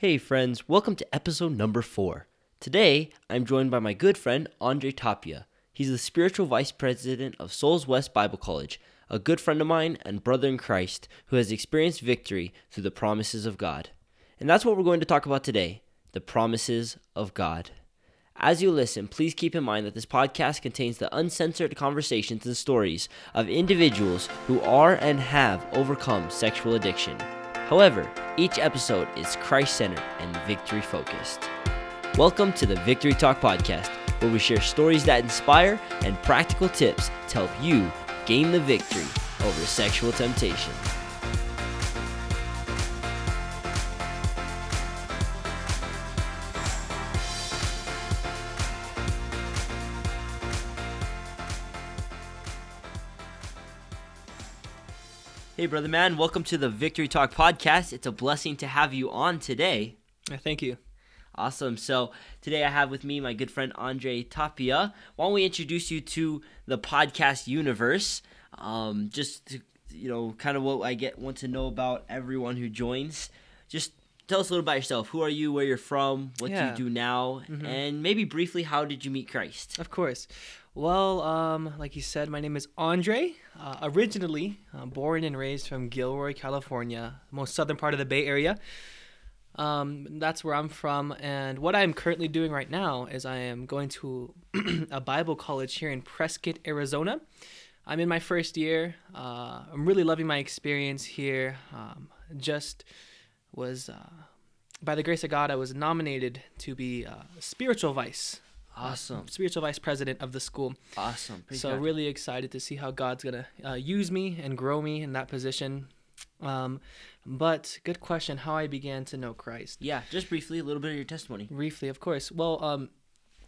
Hey, friends, welcome to episode number four. Today, I'm joined by my good friend Andre Tapia. He's the spiritual vice president of Souls West Bible College, a good friend of mine and brother in Christ who has experienced victory through the promises of God. And that's what we're going to talk about today the promises of God. As you listen, please keep in mind that this podcast contains the uncensored conversations and stories of individuals who are and have overcome sexual addiction. However, each episode is Christ centered and victory focused. Welcome to the Victory Talk Podcast, where we share stories that inspire and practical tips to help you gain the victory over sexual temptation. Hey, brother man, welcome to the Victory Talk Podcast. It's a blessing to have you on today. Yeah, Thank you. Awesome. So today I have with me my good friend Andre Tapia. Why don't we introduce you to the podcast universe? Um, just to, you know, kind of what I get want to know about everyone who joins. Just tell us a little about yourself. Who are you? Where you're from? What Yeah. do you do now? And maybe briefly, how did you meet Christ? Of course. Well, um, like you said, my name is Andre. Uh, originally uh, born and raised from Gilroy, California, most southern part of the Bay Area. Um, that's where I'm from. And what I'm currently doing right now is I am going to a Bible college here in Prescott, Arizona. I'm in my first year. Uh, I'm really loving my experience here. Um, just was, uh, by the grace of God, I was nominated to be uh, spiritual vice Awesome. spiritual vice president of the school. Awesome. So really excited to see how God's gonna uh, use me and grow me in that position. Um, but good question, how I began to know Christ. yeah, just briefly, a little bit of your testimony. Briefly, of course. Well, um,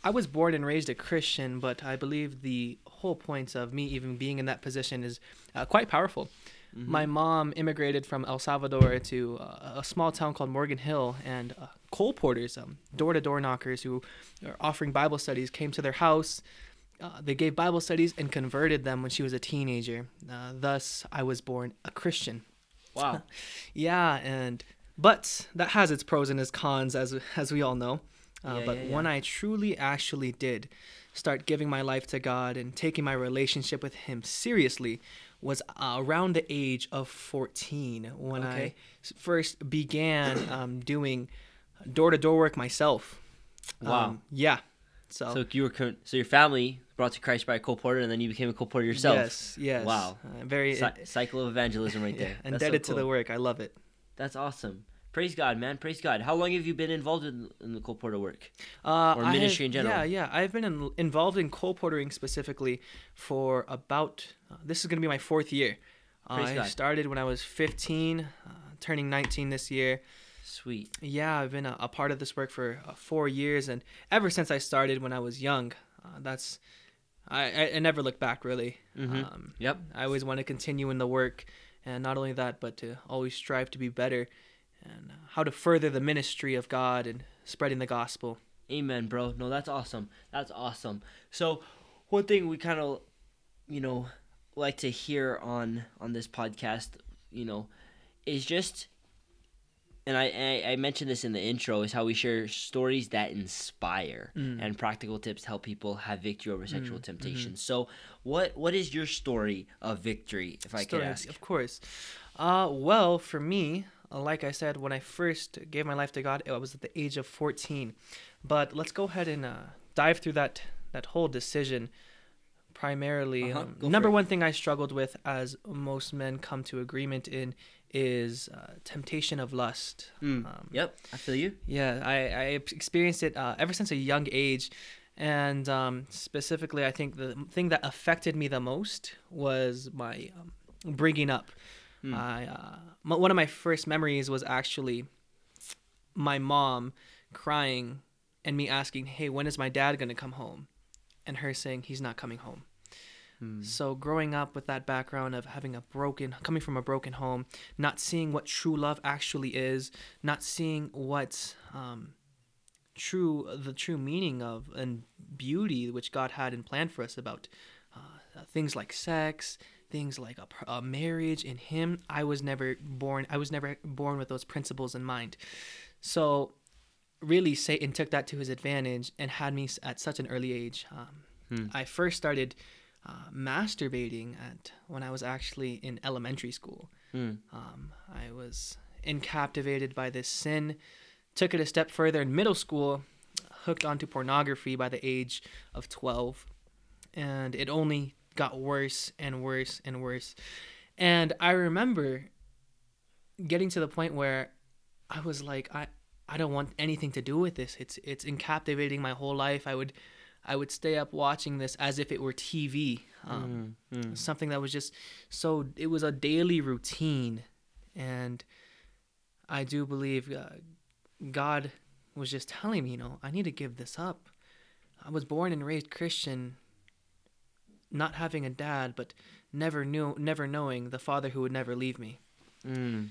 I was born and raised a Christian, but I believe the whole point of me even being in that position is uh, quite powerful. My mom immigrated from El Salvador to uh, a small town called Morgan Hill, and uh, colporteurs, um, door-to-door knockers who are offering Bible studies, came to their house. Uh, they gave Bible studies and converted them when she was a teenager. Uh, thus, I was born a Christian. Wow. Yeah, and but that has its pros and its cons, as as we all know. Uh, Yeah, but yeah, when I truly actually did start giving my life to God and taking my relationship with Him seriously was uh, around the age of 14 when I Okay. s- first began um, doing door to door work myself. Wow. Um, yeah. So, So you were so your family brought to Christ by a colporteur, and then you became a colporteur yourself. yes, yes. Wow. Uh, very Cy- cycle of evangelism right there. That's so indebted to the work. I love it. That's awesome. Praise God, man. Praise God. How long have you been involved in, in the colporteur work? Uh, Or ministry have- in general. Yeah, yeah. I've been in, involved in colportering specifically for about. Uh, this is going to be my fourth year. Uh, I God. started when I was 15, uh, turning 19 this year. Sweet. Yeah, I've been a, a part of this work for uh, four years, and ever since I started when I was young, uh, that's. I, I, I never look back really. Mhm. Um, Yep. I always want to continue in the work, and not only that, but to always strive to be better, and uh, how to further the ministry of God and spreading the gospel. Amen, bro. No, that's awesome. That's awesome. So, one thing we kind of, you know, like to hear on on this podcast, you know, is just, and I I, I mentioned this in the intro, is how we share stories that inspire Mm. and practical tips help people have victory over sexual mm-hmm. temptation. So, what what is your story of victory, if I could ask? Of course. Uh, well, for me, uh, like I said, when I first gave my life to God, I was at the age of 14. But let's go ahead and uh, dive through that that whole decision. Primarily, Uh-huh, um, number one thing I struggled with, as most men come to agreement in, is uh, temptation of lust. Mm, Um, yep, I feel you. yeah, I, I experienced it uh, ever since a young age. And um, specifically, I think the thing that affected me the most was my um, bringing up. Hmm. I, uh, m- one of my first memories was actually my mom crying and me asking, Hey, when is my dad going to come home? And her saying, He's not coming home. Hmm. So growing up with that background of having a broken, coming from a broken home, not seeing what true love actually is, not seeing what um, true, the true meaning of and beauty which God had and planned for us about uh, things like sex, things like a, a marriage in Him. I was never born. I was never born with those principles in mind. So, really, Satan took that to his advantage and had me at such an early age. Um, Hmm. I first started uh, masturbating at when I was actually in elementary school. Mm. Um, I was incaptivated by this sin, took it a step further in middle school, hooked onto pornography by the age of 12, and it only got worse and worse and worse. And I remember getting to the point where I was like, I, I don't want anything to do with this. It's it's incaptivating my whole life. I would I would stay up watching this as if it were TV. Um, Mm, mm. something that was just so it was a daily routine and i do believe uh, god was just telling me you know i need to give this up i was born and raised christian not having a dad but never knew never knowing the father who would never leave me Mm.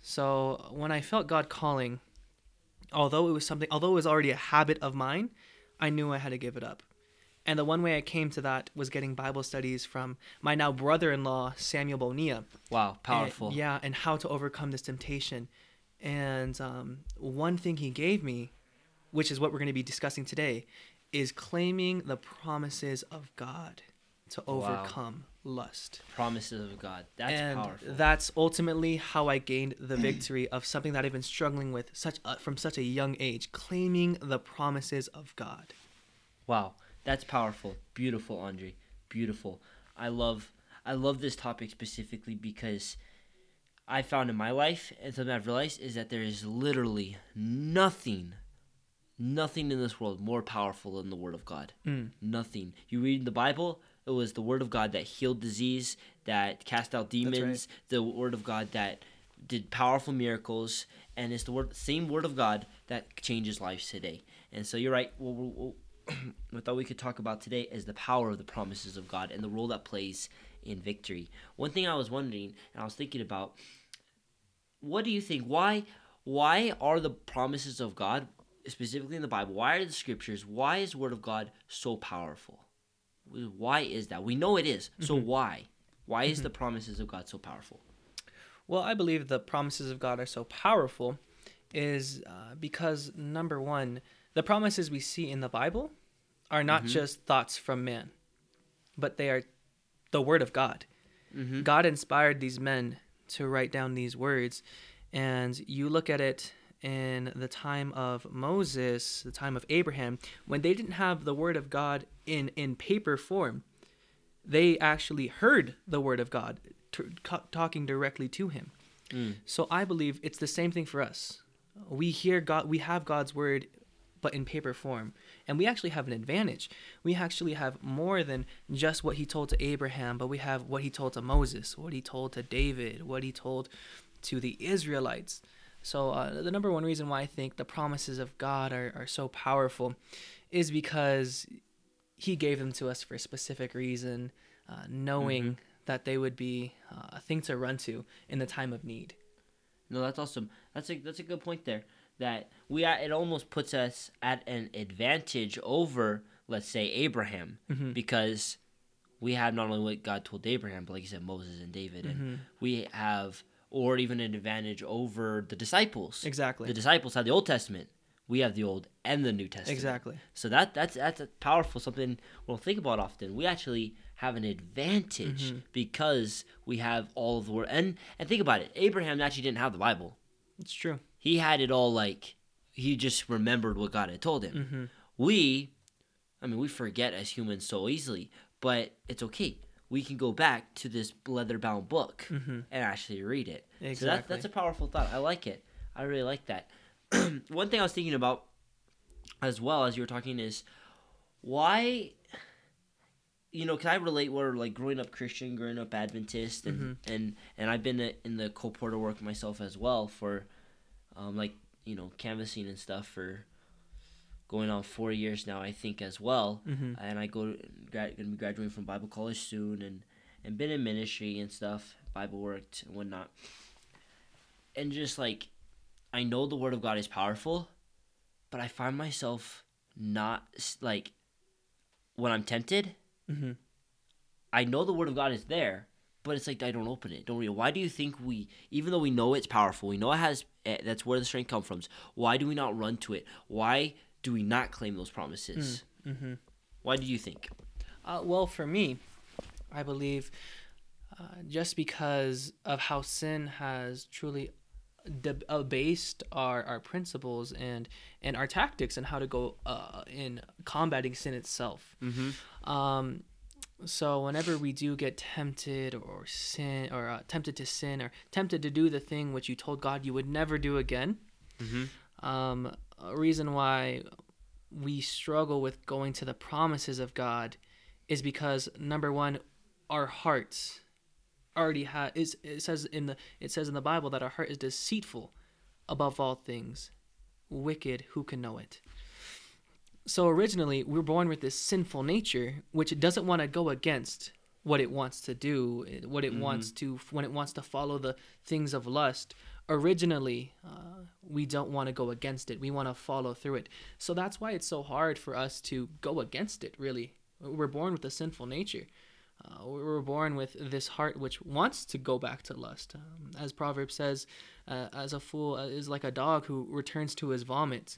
so when i felt god calling although it was something although it was already a habit of mine i knew i had to give it up and the one way i came to that was getting bible studies from my now brother-in-law samuel bonilla Wow, powerful. and- yeah, and how to overcome this temptation. And um, one thing he gave me, which is what we're going to be discussing today, is claiming the promises of God to Wow. Lust. Promises of God. That's and powerful. that's ultimately how I gained the victory of something that I've been struggling with such a, from such a young age, claiming the promises of God. Wow, that's powerful. Beautiful, Andre. Beautiful. I love I love this topic specifically because I found in my life and something I've realized is that there is literally nothing nothing in this world more powerful than the word of God. Mm. Nothing. You read the Bible, it was the word of God that healed disease, that cast out demons, the word of God that did powerful miracles, and it's the word same word of God that changes lives today. And so you're right. Well, we'll, what thought we could talk about today is the power of the promises of God and the role that plays in victory. One thing I was wondering, and I was thinking about, what do you think? Why, why are the promises of God, specifically in the Bible, why are the scriptures, why is Word of God so powerful? Why is that? We know it is. So why? Why is the promises of God so powerful? Well, I believe the promises of God are so powerful is uh, because number one, the promises we see in the Bible are not just thoughts from man, but they are the word of God. Mm-hmm. God inspired these men to write down these words, and you look at it in the time of Moses, the time of Abraham, when they didn't have the word of God in in paper form, they actually heard the word of God t- talking directly to him. Mm. So I believe it's the same thing for us. We hear God, we have God's word, but in paper form, and we actually have an advantage. We actually have more than just what He told to Abraham, but we have what He told to Moses, what He told to David, what He told to the Israelites. So uh, the number one reason why I think the promises of God are, are so powerful is because He gave them to us for a specific reason, uh, knowing that they would be uh, a thing to run to in the time of need. No, that's awesome. That's a that's a good point there. That we are, it almost puts us at an advantage over, let's say, Abraham, Mhm. because we have not only what God told Abraham, but like you said, Moses and David, and Mhm. we have, or even an advantage over the disciples. Exactly. The disciples had the Old Testament. We have the Old and the New Testament. Exactly. So that that's that's a powerful something we don't think about often. We actually have an advantage Mhm. because we have all of the word. And and think about it. Abraham actually didn't have the Bible. It's true. He had it all like he just remembered what God had told him. Mm-hmm. We, I mean, we forget as humans so easily, but it's okay. We can go back to this leather-bound book Mm-hmm. and actually read it. So that, Exactly. that's a powerful thought. I like it. I really like that. One thing I was thinking about as well as you were talking is why you know, can I relate where like growing up Christian, growing up Adventist, and and and I've been in the colporteur work myself as well for, um, like you know, canvassing and stuff for going on four years now, I think as well. Mm-hmm. And I go gra- gonna be graduating from Bible college soon, and and been in ministry and stuff, Bible worked and whatnot. And just like, I know the Word of God is powerful, but I find myself not like when I'm tempted. Mm-hmm. I know the Word of God is there, but it's like I don't open it. Don't read it. Why do you think we, even though we know it's powerful, we know it has, eh, that's where the strength comes from. Why do we not run to it? Why do we not claim those promises? Mm-hmm. Why do you think? Uh, well, for me, I believe uh, just because of how sin has truly deb- abased our, our principles and and our tactics and how to go uh, in combating sin itself. Mm-hmm. Um, so whenever we do get tempted or sin or uh, tempted to sin or tempted to do the thing which you told God you would never do again, Mm-hmm. um, a reason why we struggle with going to the promises of God is because number one, our hearts already have is it says in the it says in the Bible that our heart is deceitful above all things, wicked. Who can know it? So originally, we're born with this sinful nature, which it doesn't want to go against what it wants to do, what it mm-hmm. wants to when it wants to follow the things of lust. Originally, uh, we don't want to go against it. We want to follow through it. So that's why it's so hard for us to go against it. Really, we're born with a sinful nature. Uh, we we're born with this heart which wants to go back to lust. Um, as Proverbs says, uh, as a fool uh, is like a dog who returns to his vomit.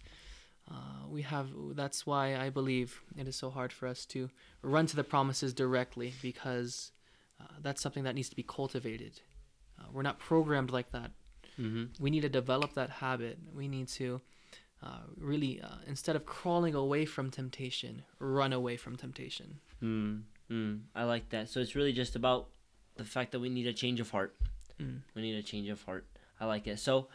Uh, we have that's why I believe it is so hard for us to run to the promises directly because uh, that's something that needs to be cultivated. Uh, we're not programmed like that. Mm-hmm. We need to develop that habit. We need to uh, really, uh, instead of crawling away from temptation, run away from temptation. Mm, mm, I like that. So it's really just about the fact that we need a change of heart. Mm. We need a change of heart. I like it. So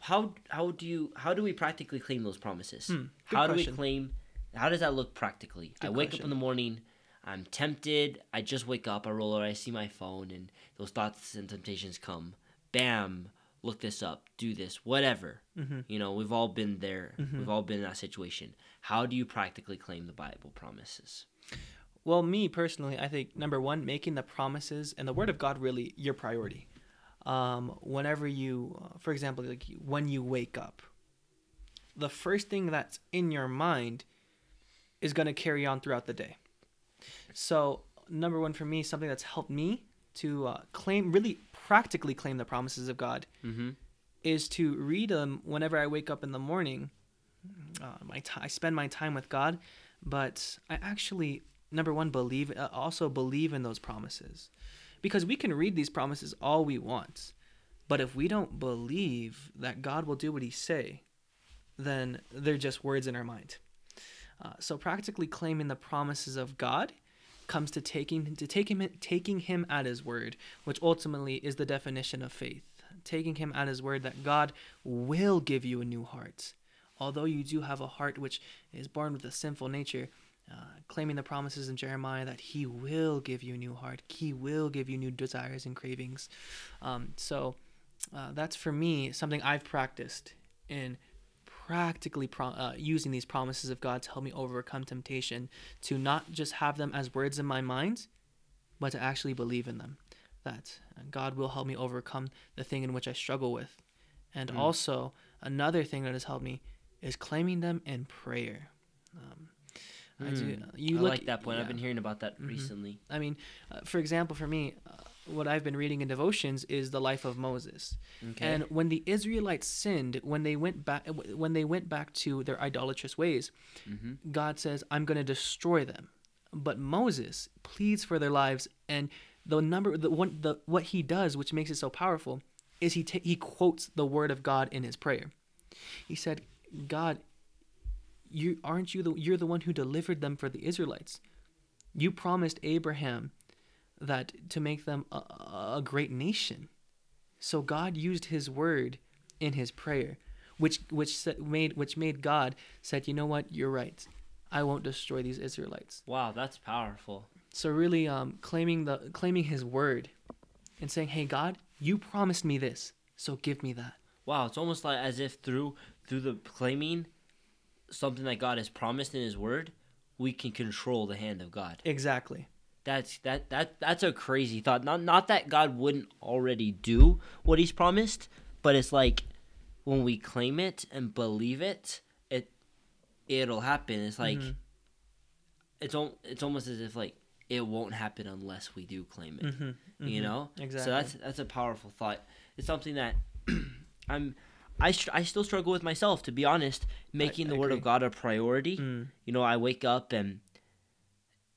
how how do you how do we practically claim those promises? Hmm, how do we claim how does that look practically? I Good wake up in the morning, I'm tempted, I just wake up, I roll over, I see my phone and those thoughts and temptations come. Bam, look this up, do this, whatever. Mm-hmm. You know, we've all been there. Mhm. We've all been in that situation. How do you practically claim the Bible promises? Well, me personally, I think number one, making the promises and the Word of God really your priority. Um, whenever you, uh, for example, like when you wake up, the first thing that's in your mind is going to carry on throughout the day. So, number one for me, something that's helped me to uh, claim, really practically claim the promises of God, Mm-hmm. is to read them whenever I wake up in the morning. Uh, my ti I spend my time with God, but I actually number one believe uh, also believe in those promises, because we can read these promises all we want, but if we don't believe that God will do what He say, then they're just words in our mind. Uh, so practically claiming the promises of God comes to taking to taking him taking him at his word, which ultimately is the definition of faith. Taking him at his word that God will give you a new heart. Although you do have a heart which is born with a sinful nature, uh, claiming the promises in Jeremiah that he will give you a new heart, he will give you new desires and cravings. Um, so uh, that's for me something I've practiced in practically pro- uh, using these promises of God to help me overcome temptation, to not just have them as words in my mind, but to actually believe in them. That uh, God will help me overcome the thing in which I struggle with. And Mm. also, another thing that has helped me is claiming them in prayer. Um, I do, Mm. you I look, like that point. I've been hearing about that Mhm. recently. I mean, uh, for example, for me, uh, what I've been reading in devotions is the life of Moses. Okay. And when the Israelites sinned, when they went back, when they went back to their idolatrous ways, mm-hmm. God says, "I'm going to destroy them." But Moses pleads for their lives, and the number, the one, the what he does, which makes it so powerful, is he ta- he quotes the word of God in his prayer. He said, "God, you aren't you the you're the one who delivered them for the Israelites. You promised Abraham that to make them a, a great nation. So God used His word in His prayer, which which made which made God said, you know what, you're right. I won't destroy these Israelites. Wow, that's powerful. So really, um, claiming the claiming His word, and saying, hey God, you promised me this, so give me that. Wow, it's almost like as if through through the claiming something that God has promised in His Word, we can control the hand of God. Exactly. That's that that that's a crazy thought. Not not that God wouldn't already do what He's promised, but it's like when we claim it and believe it, it it'll happen. It's like Mhm. it's al- it's almost as if like it won't happen unless we do claim it. Mm-hmm. You know, Exactly. So that's that's a powerful thought. It's something that I'm. I, str- I still struggle with myself to be honest making I the word of god a priority Mm. you know i wake up and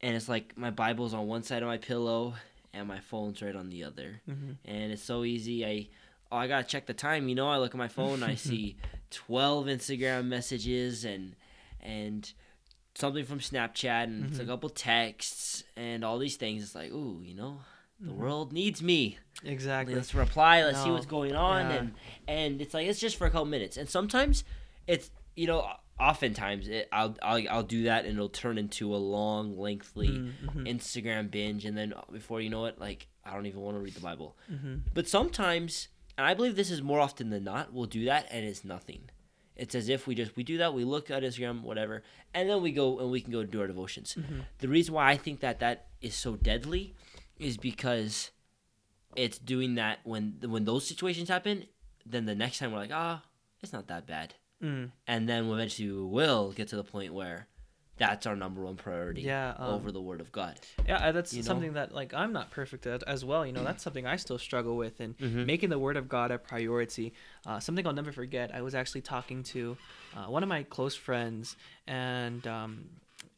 and it's like my bible's on one side of my pillow and my phone's right on the other. Mm-hmm. and it's so easy. I oh i gotta check the time. You know i look at my phone i see 12 instagram messages and and something from snapchat and it's a couple texts and all these things. It's like ooh you know the Mhm. world needs me. Exactly. let's reply. Let's see what's going on Yeah. and and it's like it's just for a couple minutes. And sometimes it's you know oftentimes it, I'll, I'll i'll do that and it'll turn into a long lengthy Mm-hmm. instagram binge and then before you know it like i don't even want to read the bible Mm-hmm. but sometimes and i believe this is more often than not we'll do that and it's nothing it's as if we just we do that we look at instagram whatever and then we go and we can go do our devotions Mm-hmm. the reason why I think that that is so deadly is because it's doing that when when those situations happen. Then the next time we're like, ah, it's not that bad, Mm. and then eventually we will get to the point where that's our number one priority Yeah. Um, over the Word of God. Yeah, uh, that's you know? something that like I'm not perfect at as well. You know, that's something I still struggle with, and Mhm. making the Word of God a priority. Uh, something I'll never forget. I was actually talking to uh, one of my close friends, and um,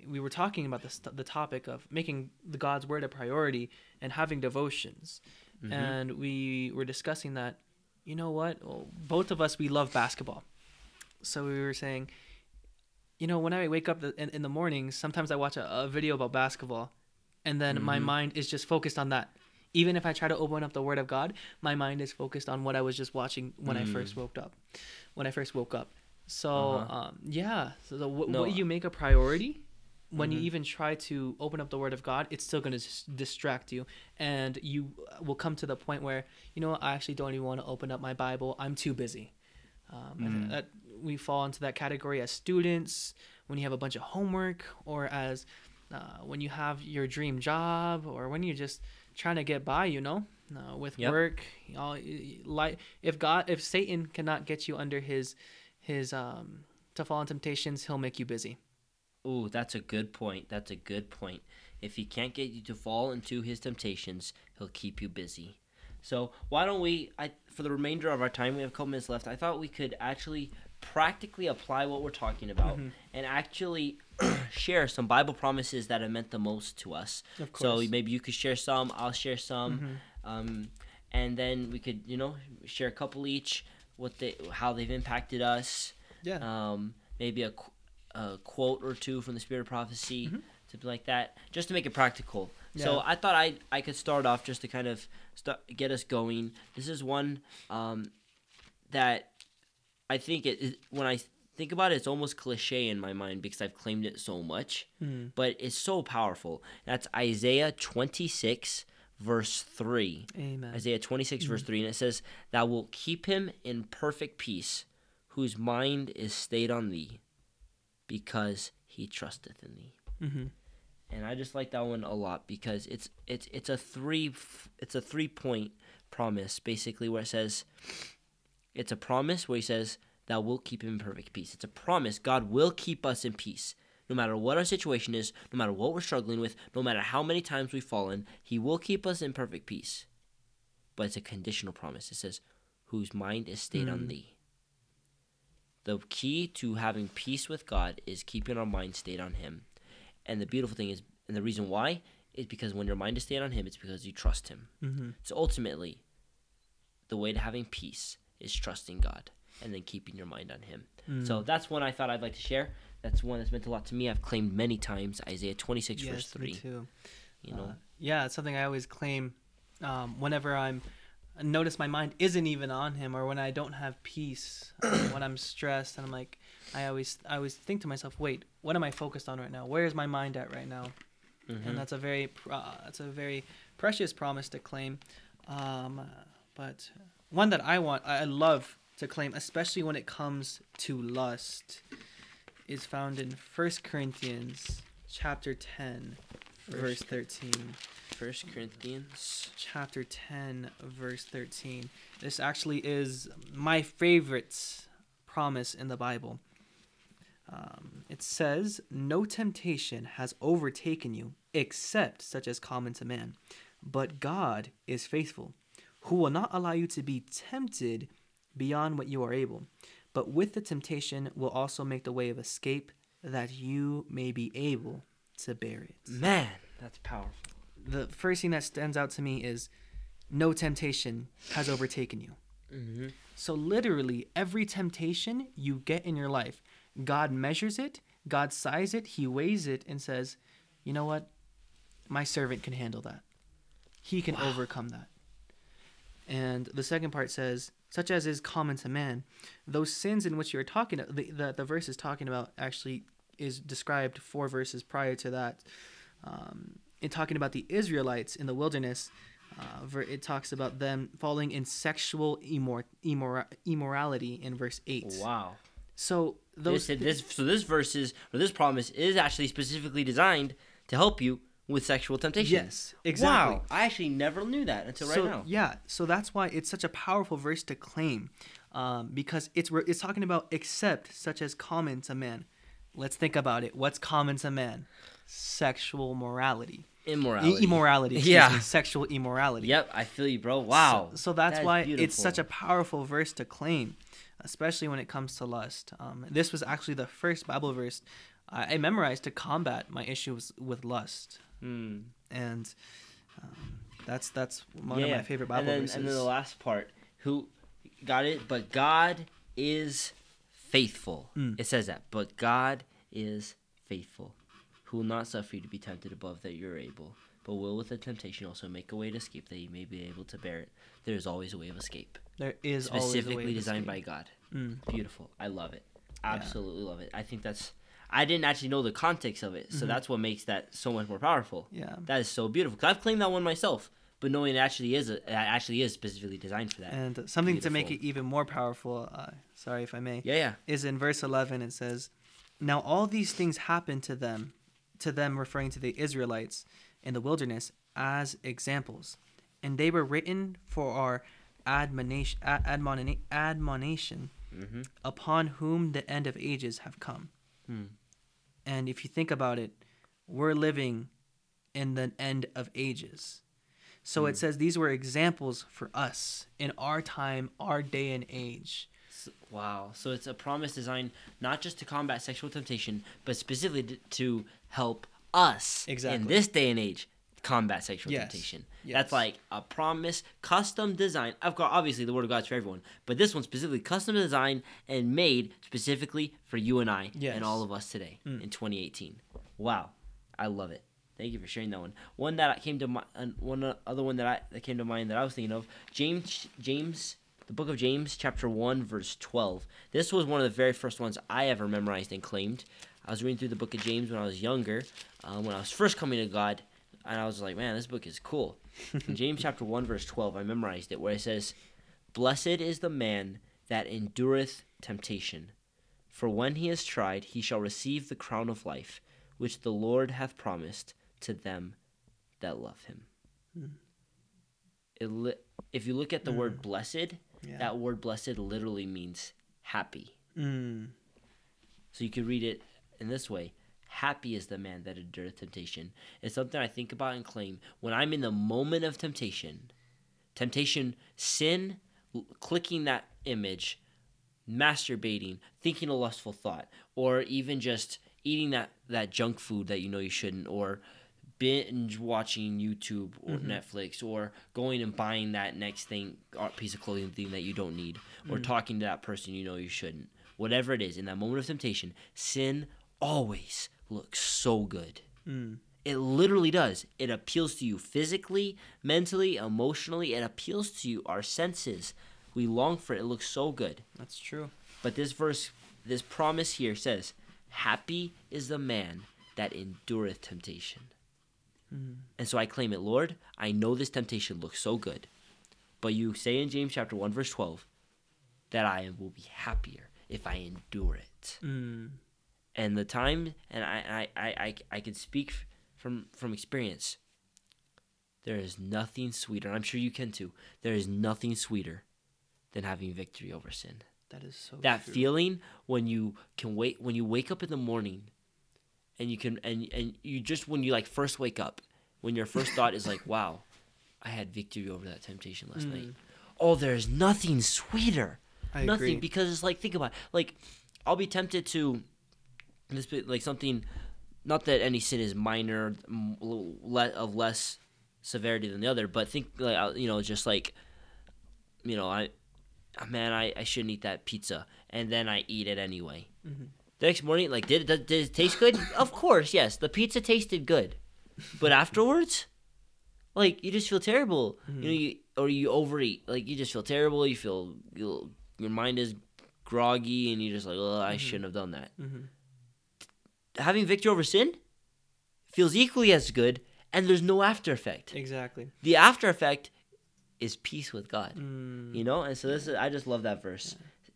we were talking about this the topic of making the God's Word a priority and having devotions, Mhm. and we were discussing that. You know what? Well, both of us we love basketball, so we were saying. You know, when I wake up the, in, in the mornings, sometimes I watch a, a video about basketball, and then my Mhm. mind is just focused on that. Even if I try to open up the Word of God, my mind is focused on what I was just watching when I first Mm. woke up. When I first woke up, so Uh-huh. um, yeah. So the, what, No, what you make a priority, when Mhm. you even try to open up the Word of God, it's still going to distract you, and you will come to the point where you know I actually don't even want to open up my Bible. I'm too busy. Um, Mm. that we fall into that category as students when you have a bunch of homework or as uh, when you have your dream job or when you're just trying to get by you know uh, with Yep. work you know, like if god if satan cannot get you under his his um to fall in temptations he'll make you busy oh that's a good point. That's a good point. If he can't get you to fall into his temptations, he'll keep you busy. So why don't we? I for the remainder of our time, we have a couple minutes left. I thought we could actually practically apply what we're talking about Mhm. and actually share some Bible promises that have meant the most to us. So maybe you could share some, I'll share some, Mhm. um, and then we could, you know, share a couple each. What they, how they've impacted us yeah um, maybe a, a quote or two from the Spirit of Prophecy, Mhm. something like that, just to make it practical. Yeah. So I thought I I could start off just to kind of start, get us going. This is one um, that I think it, it when I think about it, it's almost cliche in my mind because I've claimed it so much, Mm. but it's so powerful. That's Isaiah twenty six verse three. amen Isaiah 26, verse 3, and it says, Thou wilt keep him in perfect peace, whose mind is stayed on thee, because he trusteth in thee. mm-hmm. And I just like that one a lot because it's it's it's a three it's a three point promise basically where it says it's a promise where he says thou wilt keep him in perfect peace. It's a promise God will keep us in peace. No matter what our situation is, no matter what we're struggling with, no matter how many times we've fallen, he will keep us in perfect peace. But it's a conditional promise. It says, whose mind is stayed on Mm. thee. The key to having peace with God is keeping our mind stayed on him. And the beautiful thing is, and the reason why is because when your mind is stayed on Him, it's because you trust Him. Mm-hmm. So ultimately, the way to having peace is trusting God and then keeping your mind on Him. Mm. So that's one I thought I'd like to share. That's one that's meant a lot to me. I've claimed many times Isaiah 26 verse yes, me 3. too. You know, Uh, yeah, it's something I always claim um, whenever I'm notice my mind isn't even on him or when I don't have peace, uh, when I'm stressed and I'm like I always I always think to myself, wait, what am I focused on right now? Where is my mind at right now? Mhm. And that's a very uh, that's a very precious promise to claim. Um, but one that I want I love to claim, especially when it comes to lust, is found in First Corinthians chapter 10 verse 13 First Corinthians. chapter 10 verse 13 this actually is my favorite promise in the bible um, it says no temptation has overtaken you except such as common to man. But God is faithful, who will not allow you to be tempted beyond what you are able, but with the temptation will also make the way of escape that you may be able to bear it. Man, that's powerful. The first thing that stands out to me is no temptation has overtaken you. Mm-hmm. So, literally, every temptation you get in your life, God measures it, God size it, He weighs it, and says, you know what? My servant can handle that. He can Wow. overcome that. And the second part says, such as is common to man, those sins in which you're talking, the, the, the verse is talking about actually is described four verses prior to that. Um, in talking about the Israelites in the wilderness, uh, ver- it talks about them falling in sexual immor- immora- immorality in verse 8. Wow. So those This, this so this verse is or this promise is actually specifically designed to help you with sexual temptation. Yes, exactly. Wow, I actually never knew that until so, right now. Yeah, so that's why it's such a powerful verse to claim, um, because it's it's talking about except such as common to man. Let's think about it. What's common to man? Sexual morality, I- Immorality. immorality. Yeah. me, sexual immorality. Yep, I feel you, bro. Wow. So, so that's That why it's such a powerful verse to claim, especially when it comes to lust. Um, this was actually the first Bible verse I memorized to combat my issues with lust, Hmm. and um, that's that's one yeah, of my favorite Bible and then, verses. And then the last part, who got it? But God is faithful. Mm. It says that. But God is faithful, who will not suffer you to be tempted above that you're able, but will with the temptation also make a way to escape that you may be able to bear it. There is always a way of escape, there is always a way specifically designed by. God. Mm. Beautiful. I love it. Absolutely love it. I think that's. I didn't actually know the context of it, so that's what makes that so much more powerful. Yeah. That is so beautiful. Cause I've claimed that one myself, but knowing it actually is a, it actually is specifically designed for that. And something to make it even more powerful, uh, sorry if I may, yeah, yeah. is in verse 11 it says, "Now all these things happened to them, to them referring to the Israelites in the wilderness as examples, and they were written for our admonition, ad- admoni- admonition Mm-hmm. upon whom the end of ages have come." Hmm. And if you think about it, we're living in the end of ages. So Hmm. it says these were examples for us in our time, our day and age. Wow. So it's a promise designed not just to combat sexual temptation, but specifically to, to help us Exactly. in this day and age combat sexual Yes. temptation. Yes. That's like a promise, custom design. Of course, obviously the word of God's for everyone, but this one specifically custom designed and made specifically for you and I Yes. and all of us today Mm. in 2018. Wow. I love it. Thank you for sharing that one. One that came to my, one other one that I that came to mind that I was thinking of, James James the book of James, chapter 1, verse 12. This was one of the very first ones I ever memorized and claimed. I was reading through the book of James when I was younger, um, when I was first coming to God, and I was like, man, this book is cool. James chapter 1, verse 12, I memorized it, where it says, Blessed is the man that endureth temptation, for when he is tried, he shall receive the crown of life, which the Lord hath promised to them that love him. It li- if you look at the word blessed, Yeah. that word blessed literally means happy. Mm. So you could read it in this way Happy is the man that endureth temptation. It's something I think about and claim when I'm in the moment of temptation. Temptation, sin, clicking that image, masturbating, thinking a lustful thought, or even just eating that, that junk food that you know you shouldn't, or binge watching YouTube or mm-hmm. Netflix, or going and buying that next thing, uh, piece of clothing thing that you don't need, or mm. talking to that person you know you shouldn't. Whatever it is, in that moment of temptation, sin always looks so good. Mm. It literally does. It appeals to you physically, mentally, emotionally. It appeals to you, our senses. We long for it. It looks so good. That's true. But this verse, this promise here says, Happy is the man that endureth temptation. And so I claim it, Lord, I know this temptation looks so good. But you say in James chapter 1, verse 12, that I will be happier if I endure it Mm. And the time and I I, I, I, I can speak from from experience there is nothing sweeter and i'm sure you can too there is nothing sweeter than having victory over sin That is so that true. feeling when you can wait when you wake up in the morning and you can and and you just when you like first wake up, when your first thought is like, "Wow, I had victory over that temptation last night." Mm. Oh, there's nothing sweeter. I nothing agree. because it's like think about it. like I'll be tempted to this bit like something not that any sin is minor of less severity than the other but think like uh, you know just like you know I ah, man I, I shouldn't eat that pizza and then I eat it anyway. Mhm. the next morning like did it, did it taste good? Of course yes. The pizza tasted good. But afterwards like you just feel terrible. You know you or you overeat. Like you just feel terrible. You feel you your mind is groggy and you're just like oh I shouldn't have done that. Mhm. Having victory over sin feels equally as good and there's no after effect. Exactly. the after effect is peace with god Mm. you know? And so this is i just love that verse.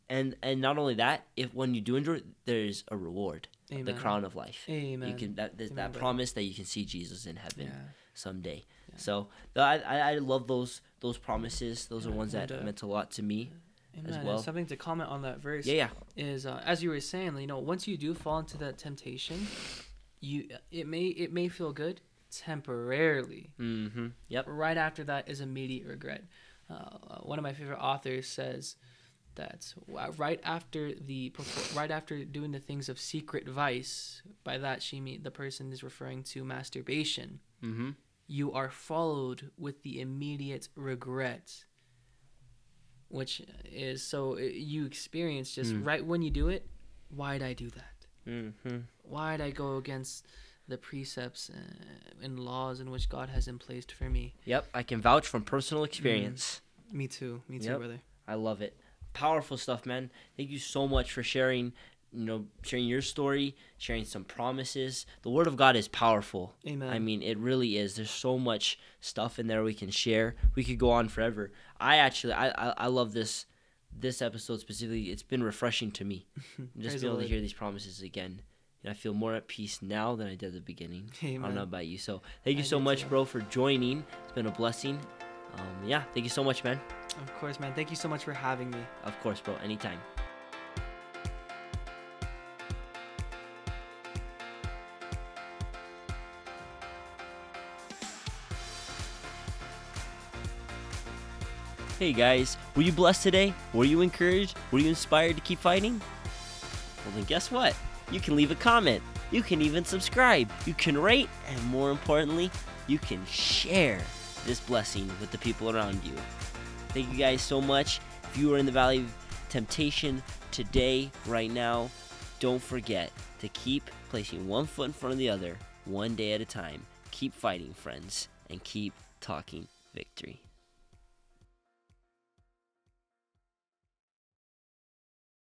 And and not only that if when you do endure it, there's a reward the crown of life. Amen. you can that Amen, that promise that you can see jesus in heaven Yeah. someday. So the, I, I love those those promises. Those are ones that meant a lot to me Amen. as And something to comment on that verse yeah yeah is uh, as you were saying, you know, once you do fall into that temptation, you it may it may feel good temporarily. mm-hmm yep Right after that is immediate regret. Uh, one of my favorite authors says that right after the right after doing the things of secret vice, by that she mean the person is referring to masturbation. mm-hmm You are followed with the immediate regret, which is so uh, you experience just Mm. right when you do it. Why'd I do that? mm-hmm Why'd I go against the precepts uh, and laws in which God has in place for me? yep i can vouch from personal experience Me too. Me too, Yep. brother. I love it. Powerful stuff, man. Thank you so much for sharing, you know, sharing your story, sharing some promises. The word of God is powerful. Amen. I mean, it really is. There's so much stuff in there we can share. We could go on forever. I actually I I, I love this this episode specifically. It's been refreshing to me. Just be able to hear these promises again. And I feel more at peace now than I did at the beginning. I don't know about you. So thank you I so much, too. bro, for joining. It's been a blessing. Um, yeah, thank you so much, man. Of course, man. Thank you so much for having me. Of course, bro. Anytime. Hey guys, were you blessed today? Were you encouraged? Were you inspired to keep fighting? Well, then guess what? You can leave a comment. You can even subscribe. You can rate, and more importantly, you can share this blessing with the people around you. Thank you guys so much. If you are in the valley of temptation today, right now, don't forget to keep placing one foot in front of the other, one day at a time. Keep fighting, friends, and keep talking victory.